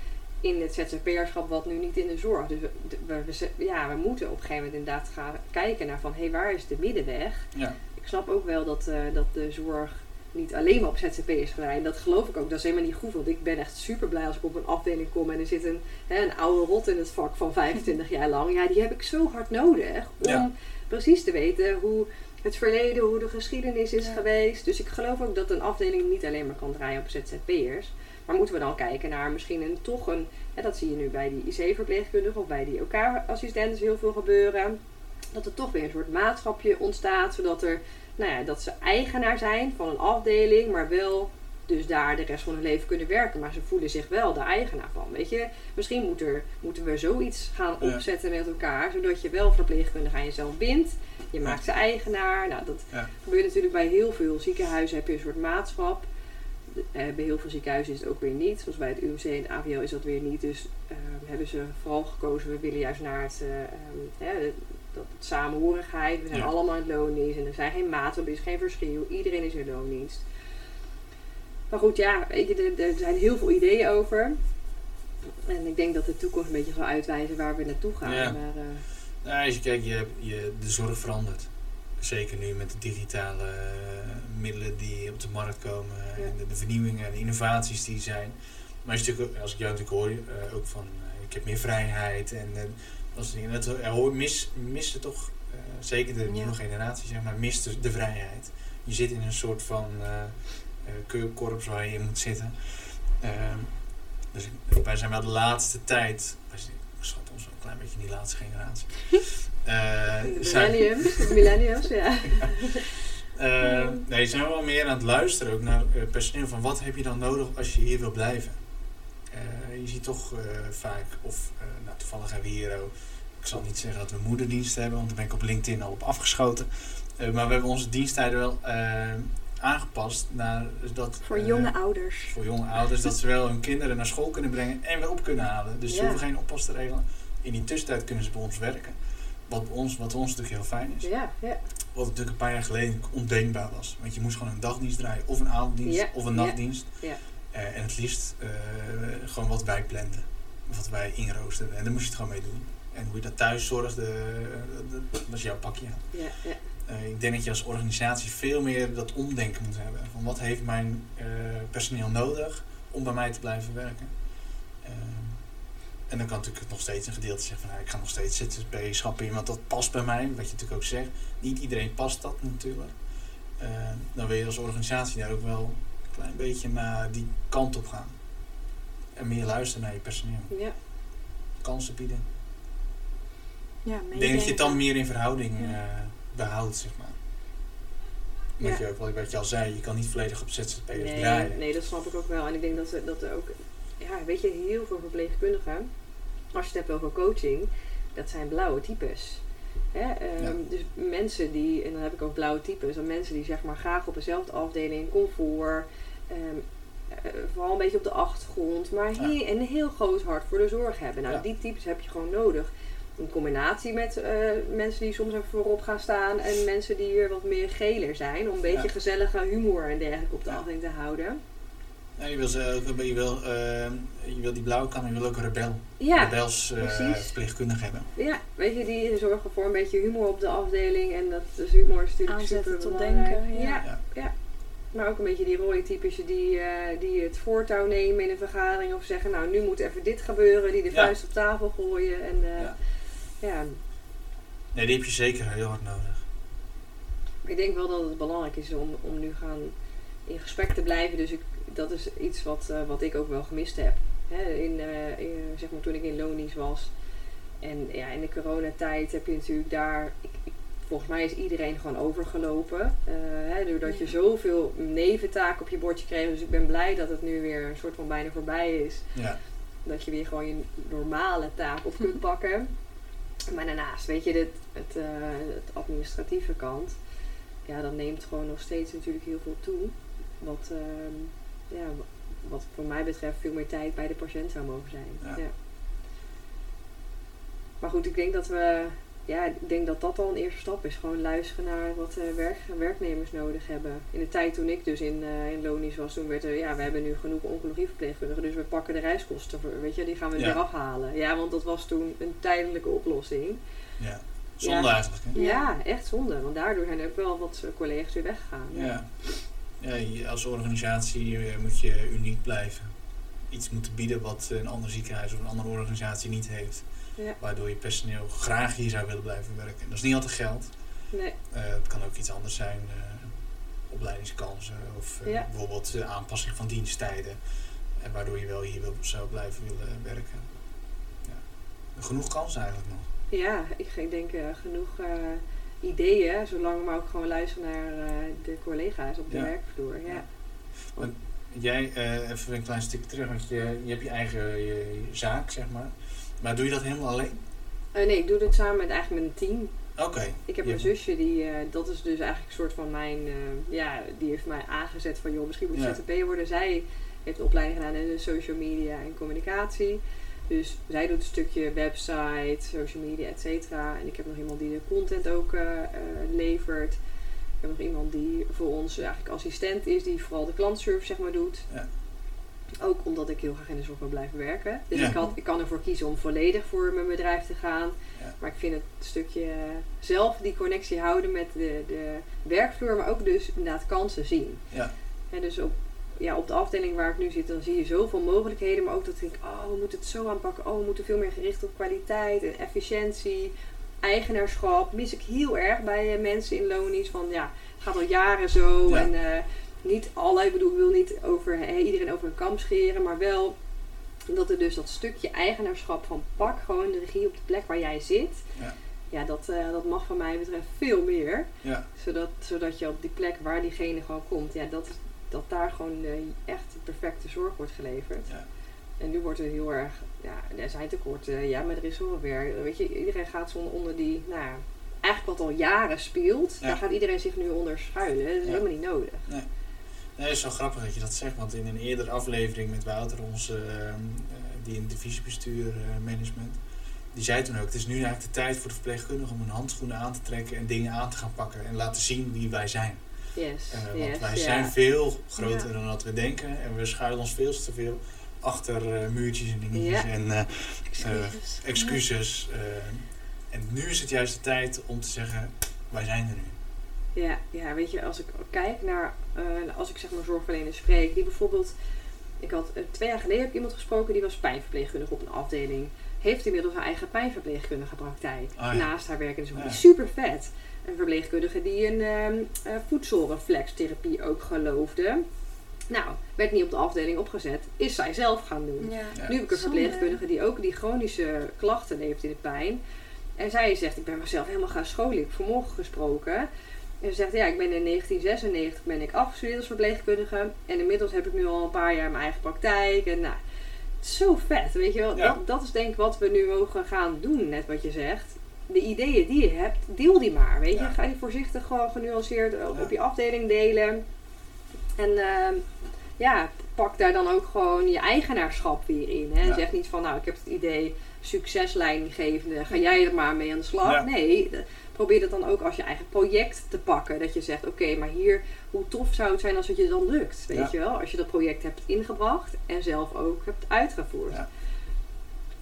in het ZZP'erschap wat nu niet in de zorg? Dus we, we, we ze- ja, we moeten op een gegeven moment inderdaad gaan kijken naar van, hé, hey, waar is de middenweg? ja. Ik snap ook wel dat, eh, dat de zorg niet alleen maar op ZZP is geleid. Dat geloof ik ook. Dat is helemaal niet goed. Want ik ben echt super blij als ik op een afdeling kom en er zit een, hè, een oude rot in het vak van 25 jaar lang. Ja, die heb ik zo hard nodig om Ja. Precies te weten hoe het verleden, hoe de geschiedenis is Ja. geweest. Dus ik geloof ook dat een afdeling niet alleen maar kan draaien op ZZP'ers. Maar moeten we dan kijken naar misschien een, toch een, hè, dat zie je nu bij die IC-verpleegkundigen of bij die OK-assistenten heel veel gebeuren. Dat er toch weer een soort maatschapje ontstaat, zodat er nou ja, dat ze eigenaar zijn van een afdeling, maar wel dus daar de rest van hun leven kunnen werken. Maar ze voelen zich wel de eigenaar van. Weet je, misschien moet er, moeten we zoiets gaan Ja. opzetten met elkaar, zodat je wel verpleegkundig aan jezelf bindt. Je maakt ze eigenaar. Nou, dat Ja. gebeurt natuurlijk bij heel veel ziekenhuizen. Heb je een soort maatschap. Eh, bij heel veel ziekenhuizen is het ook weer niet. Zoals bij het UMC en het AVL is dat weer niet. Dus eh, hebben ze vooral gekozen, we willen juist naar het, eh, ehm, dat samenhorigheid. We zijn allemaal in het loondienst en er zijn geen maten, er is geen verschil. Iedereen is in loondienst. Maar goed, ja, weet je, er, er zijn heel veel ideeën over. En ik denk dat de toekomst een beetje zal uitwijzen waar we naartoe gaan. Ja. Maar, eh, Nou, als je kijkt, je, je, de zorg verandert. Zeker nu met de digitale eh, middelen die op de markt komen. Ja. En de, de vernieuwingen en de innovaties die zijn. Maar als, je ook- als ik jou natuurlijk hoor, eh, ook van eh, ik heb meer vrijheid. En eh, dat soort dingen. Dat hoor, mis, missen toch, eh, zeker de nieuwe generatie zeg maar, mist de, de vrijheid. Je zit in een soort van eh eh, keurkorps waar je in moet zitten. Ehm, dus wij zijn wel de laatste tijd, wij ik schat ons wel een klein beetje in die laatste generatie. [laughs] Eh, [laughs] de millennials, ja. eh, nee, zijn we wel meer aan het luisteren ook naar eh, personeel van wat heb je dan nodig als je hier wil blijven. Eh, je ziet toch eh, vaak, of eh, nou, toevallig hebben we hier ook, ik zal niet zeggen dat we moederdienst hebben, want daar ben ik op LinkedIn al op afgeschoten. Eh, maar we hebben onze diensttijden wel eh, aangepast naar dat. Voor eh, jonge ouders. voor jonge ouders, dat ze wel hun kinderen naar school kunnen brengen en weer op kunnen halen. Dus ze hoeven geen oppas te regelen. In die tussentijd kunnen ze bij ons werken. Wat, bij ons, wat ons natuurlijk heel fijn is. Ja, ja. Wat natuurlijk een paar jaar geleden ondenkbaar was. Want je moest gewoon een dagdienst draaien, of een avonddienst, Ja, of een nachtdienst. ja. Eh, en het liefst eh, gewoon wat wij blenden. Wat wij inroosteren. En daar moest je het gewoon mee doen. En hoe je dat thuis zorgde, eh, dat was jouw pakje aan. ja, ja. Eh, ik denk dat je als organisatie veel meer dat omdenken moet hebben. Van wat heeft mijn eh, personeel nodig om bij mij te blijven werken. Ehm, En dan kan natuurlijk nog steeds een gedeelte zeggen van nou, ik ga nog steeds ZZP-schappen in, want dat past bij mij. Wat je natuurlijk ook zegt. Niet iedereen past dat natuurlijk. Eh, dan wil je als organisatie daar ook wel een klein beetje naar die kant op gaan. En meer luisteren naar je personeel. Ja. Kansen bieden. Ja, Ik denk dat je het dan meer in verhouding Ja. Eh, behoudt, zeg maar. Ja. je ook, wat- wat je al zei, je kan niet volledig op ZZP'ers Nee, draaien. nee, dat snap ik ook wel. En ik denk dat, we- dat er ook, ja, weet je, heel veel verpleegkundigen, als je het hebt over coaching, dat zijn blauwe types. Hè? ehm, Ja. Dus mensen die, en dan heb ik ook blauwe types, dan mensen die zeg maar graag op dezelfde afdeling, comfort, ehm, eh, vooral een beetje op de achtergrond, maar Ja. heel, en een heel groot hart voor de zorg hebben. Nou, Ja. die types heb je gewoon nodig. In combinatie met eh, mensen die soms even voorop gaan staan en mensen die weer wat meer geler zijn. Om een beetje Ja. gezellige humor en dergelijke op de Ja. afdeling te houden. Ja, je, wil een- je, wil, eh, je wil die blauwe kan, je wil ook een rebel. Ja, Rebels eh, precies. verpleegkundige hebben. ja, weet je, die zorgen voor een beetje humor op de afdeling. En dat dus humor is natuurlijk Aanzetten super tot belangrijk. denken, ja. ja. Ja. Maar ook een beetje die rode types die, eh, die het voortouw nemen in een vergadering. Of zeggen, nou nu moet even dit gebeuren. Die de Ja. vuist op tafel gooien. En eh, Ja. Ja, Nee, die heb je zeker heel hard nodig. Ik denk wel dat het belangrijk is om, om nu gaan in gesprek te blijven. Dus ik, dat is iets wat, eh, wat ik ook wel gemist heb. Hè, in, eh, in, zeg maar toen ik in Lonies was. En ja, in de coronatijd heb je natuurlijk daar... Ik, ik, volgens mij is iedereen gewoon overgelopen. eh, hè, doordat je zoveel neventaken op je bordje kreeg. Dus ik ben blij dat het nu weer een soort van bijna voorbij is. Ja. Dat je weer gewoon je normale taak op kunt pakken. Maar daarnaast, weet je, dit, het, eh, het administratieve kant, ja, dat neemt gewoon nog steeds natuurlijk heel veel toe. Wat, ehm, ja, wat voor mij betreft veel meer tijd bij de patiënt zou mogen zijn. Ja. Maar goed, ik denk dat we, ja, ik denk dat dat al een eerste stap is. Gewoon luisteren naar wat eh, werk, werknemers nodig hebben. In de tijd toen ik dus in, eh in Lonisch was, toen werd er, ja, we hebben nu genoeg oncologieverpleegkundigen, dus we pakken de reiskosten, voor, weet je, die gaan we Ja. weer afhalen. Ja, want dat was toen een tijdelijke oplossing. ja. Zonde Ja. eigenlijk, hè? Ja. Echt zonde, want daardoor zijn er ook wel wat eh, collega's weer weggegaan. Ja. ja als organisatie moet je uniek blijven. Iets moeten bieden wat een ander ziekenhuis of een andere organisatie niet heeft. Ja. Waardoor je personeel graag hier zou willen blijven werken. Dat is niet altijd geld. Nee, Eh, het kan ook iets anders zijn. eh, opleidingskansen of eh, Ja. bijvoorbeeld de aanpassing van diensttijden. En waardoor je wel hier wil, zou blijven willen werken. Ja. Genoeg kansen eigenlijk nog. ja, ik denk genoeg ideeën, zolang we maar ook gewoon luisteren naar de collega's op de Ja. werkvloer. Ja. Jij, eh, even een klein stukje terug, want je, je hebt je eigen je, je zaak, zeg maar. Maar doe je dat helemaal alleen? Eh, nee, ik doe dit samen met eigenlijk met een team. Oké. Ik heb een zusje, die, eh, dat is dus eigenlijk een soort van mijn, eh, ja, die heeft mij aangezet van, joh, misschien moet je Ja. ZZP worden. Zij heeft een opleiding gedaan in social media en communicatie. Dus zij doet een stukje website, social media, et cetera. En ik heb nog iemand die de content ook levert. Ik heb nog iemand die voor ons eigenlijk assistent is, die vooral de klantservice zeg maar doet. Ja. Ook omdat ik heel graag in de zorg wil blijven werken. Dus Ja. ik, had, ik kan ervoor kiezen om volledig voor mijn bedrijf te gaan. Ja. Maar ik vind het stukje zelf die connectie houden met de, de werkvloer, maar ook dus inderdaad kansen zien. Ja. En dus op, ja, op de afdeling waar ik nu zit, dan zie je zoveel mogelijkheden, maar ook dat ik oh, we moeten het zo aanpakken. Oh, we moeten veel meer gericht op kwaliteit en efficiëntie, eigenaarschap. Mis ik heel erg bij eh, mensen in lonies van, ja, het gaat al jaren zo Ja. en eh, niet alle, ik bedoel, ik wil niet over, iedereen over een kam scheren, maar wel dat er dus dat stukje eigenaarschap van pak gewoon de regie op de plek waar jij zit. Ja. Ja, dat, eh, dat mag van mij betreft veel meer. Ja. Zodat, zodat je op die plek waar diegene gewoon komt, ja, dat, dat daar gewoon eh, echt de perfecte zorg wordt geleverd. Ja. En nu wordt er heel erg, ja, er zijn tekorten, ja, maar er is wel weer, weet je, iedereen gaat zo onder die, nou ja, eigenlijk wat al jaren speelt, Ja. daar gaat iedereen zich nu onder schuilen. Dat is Ja. helemaal niet nodig. Nee, het is wel grappig dat je dat zegt, want in een eerdere aflevering met Wouter, onze, ehm, eh, die in divisiebestuur eh, management, die zei toen ook, het is nu eigenlijk de tijd voor de verpleegkundigen om hun handschoenen aan te trekken en dingen aan te gaan pakken en laten zien wie wij zijn. Yes, yes, want wij zijn veel groter Ja. dan dat we denken en we schuilen ons veel te veel achter muurtjes en dingetjes en Excuses. excuses. eh, en nu is het juist de tijd om te zeggen, wij zijn er nu. Ja, ja, weet je, als ik kijk naar, eh, als ik zeg maar zorgverleners spreek, die bijvoorbeeld Ik had, eh, twee jaar geleden heb ik iemand gesproken die was pijnverpleegkundige op een afdeling. Heeft inmiddels haar eigen pijnverpleegkundige praktijk. Ah, ja. Naast haar werk in de zorg. Ja. Super vet. Een verpleegkundige die in ehm eh, voedselreflextherapie ook geloofde. Nou, werd niet op de afdeling opgezet. Is zij zelf gaan doen. Ja. Ja. Nu heb ik een verpleegkundige die ook die chronische klachten heeft in de pijn. En zij zegt, ik ben mezelf helemaal gaan scholen. Ik heb vanmorgen gesproken. En ze zegt, ja, ik ben in 1996 ben ik afgestudeerd als verpleegkundige. En inmiddels heb ik nu al een paar jaar mijn eigen praktijk. En nou, het is zo vet, weet je wel. Ja. Dat, dat is denk ik wat we nu mogen gaan doen, net wat je zegt. De ideeën die je hebt, deel die maar, weet je. Ja. Ga die voorzichtig gewoon genuanceerd op, Ja. op je afdeling delen. En ehm, ja, pak daar dan ook gewoon je eigenaarschap weer in. Hè. Zeg niet van, nou, ik heb het idee succesleidinggevende, ga jij er maar mee aan de slag. Nee, probeer dat dan ook als je eigen project te pakken. Dat je zegt, oké, maar hier, hoe tof zou het zijn als het je dan lukt? Weet Ja. je wel? Als je dat project hebt ingebracht en zelf ook hebt uitgevoerd. Ja.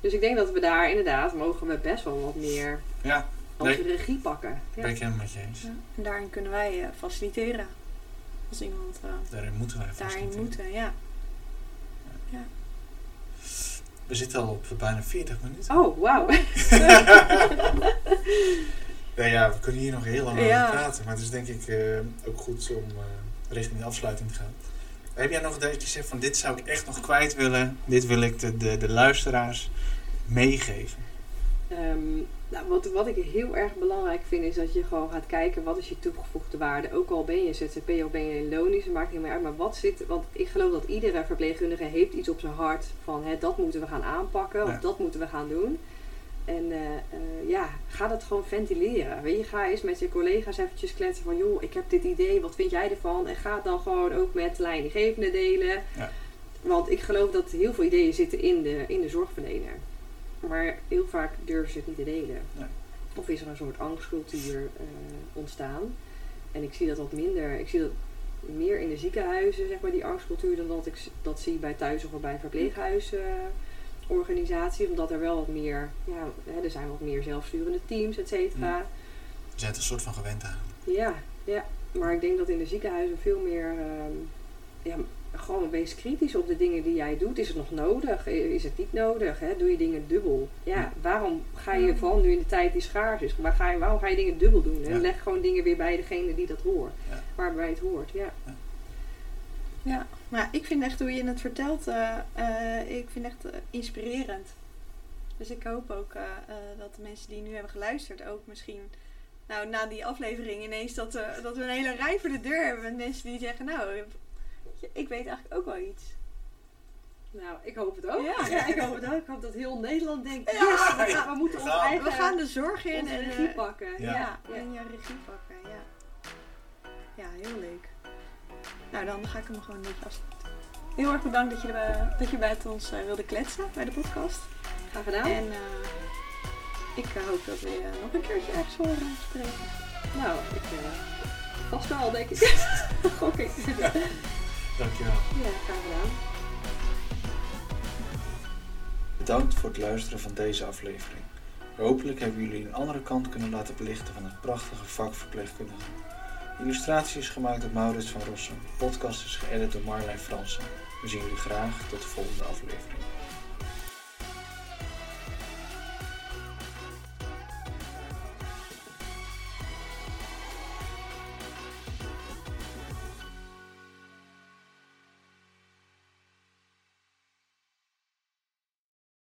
Dus ik denk dat we daar inderdaad, mogen we best wel wat meer Ja, als Nee. regie pakken. Ja. ben ik helemaal met je eens. Ja. En daarin kunnen wij eh, faciliteren. Als iemand eh, Daarin moeten wij daarin faciliteren. moeten, ja. We zitten al op bijna 40 minuten. Oh, wauw. [laughs] [laughs] Ja, ja, we kunnen hier nog heel lang Ja. over praten. Maar het is denk ik eh, ook goed om eh, richting de afsluiting te gaan. Heb jij nog dat je zegt van dit zou ik echt nog kwijt willen. Dit wil ik de, de, de luisteraars meegeven. Ehm, nou, wat, wat ik heel erg belangrijk vind is dat je gewoon gaat kijken wat is je toegevoegde waarde. Ook al ben je ZZP of ben je in loonisch, dat maakt niet meer uit. Maar wat zit, want ik geloof dat iedere verpleegkundige heeft iets op zijn hart van hè, dat moeten we gaan aanpakken Ja. of dat moeten we gaan doen. En eh, eh, ja, ga dat gewoon ventileren. Weet je, ga eens met je collega's eventjes kletsen van joh, ik heb dit idee, wat vind jij ervan? En ga het dan gewoon ook met de leidinggevende delen. Ja. Want ik geloof dat heel veel ideeën zitten in de, in de zorgverlener. Maar heel vaak durven ze het niet te delen. Nee. Of is er een soort angstcultuur eh, ontstaan. En ik zie dat wat minder. Ik zie dat meer in de ziekenhuizen, zeg maar, die angstcultuur, dan dat ik dat zie bij thuis of bij verpleeghuisorganisaties. omdat er wel wat meer, ja, hè, er zijn wat meer zelfsturende teams, et cetera. We zijn het een soort van gewend aan. Ja, ja. Maar ik denk dat in de ziekenhuizen veel meer. ehm, ja, gewoon wees kritisch op de dingen die jij doet. Is het nog nodig? Is het niet nodig? Hè? Doe je dingen dubbel? Ja, Ja. waarom ga je Ja. vooral nu in de tijd die schaars is? Waar ga je, waarom ga je dingen dubbel doen? En Ja. leg gewoon dingen weer bij degene die dat hoort. Ja. Waarbij het hoort, ja. Ja, maar ik vind echt hoe je het vertelt, eh, eh, ik vind echt eh, inspirerend. Dus ik hoop ook eh, eh, dat de mensen die nu hebben geluisterd ook misschien, nou na die aflevering ineens dat, eh, dat we een hele rij voor de deur hebben met mensen die zeggen, nou, ik- weet eigenlijk ook wel iets. Nou, ik hoop het ook. Ja. [laughs] Ja, ik hoop het ook. Ik hoop dat heel Nederland denkt, Ja. yes, we, gaan- we moeten gaan. eigen We gaan de zorg in en regie pakken. Ja. ja, Ja. en je regie pakken, ja. Ja, heel leuk. Nou, dan ga ik hem gewoon een beetje afsluiten. Heel erg bedankt dat je, er, dat je bij het ons eh, wilde kletsen bij de podcast. Graag gedaan. En eh, ik eh, hoop dat we je nog een keertje ergens horen spreken. Nou, ik vast wel, denk ik. [laughs] Gok ik. Dankjewel. Ja, graag gedaan. Bedankt voor het luisteren van deze aflevering. Hopelijk hebben jullie een andere kant kunnen laten belichten van het prachtige vak verpleegkundige. Illustratie is gemaakt door Maurits van Rossum. Podcast is geëdit door Marlijn Fransen. We zien jullie graag tot de volgende aflevering.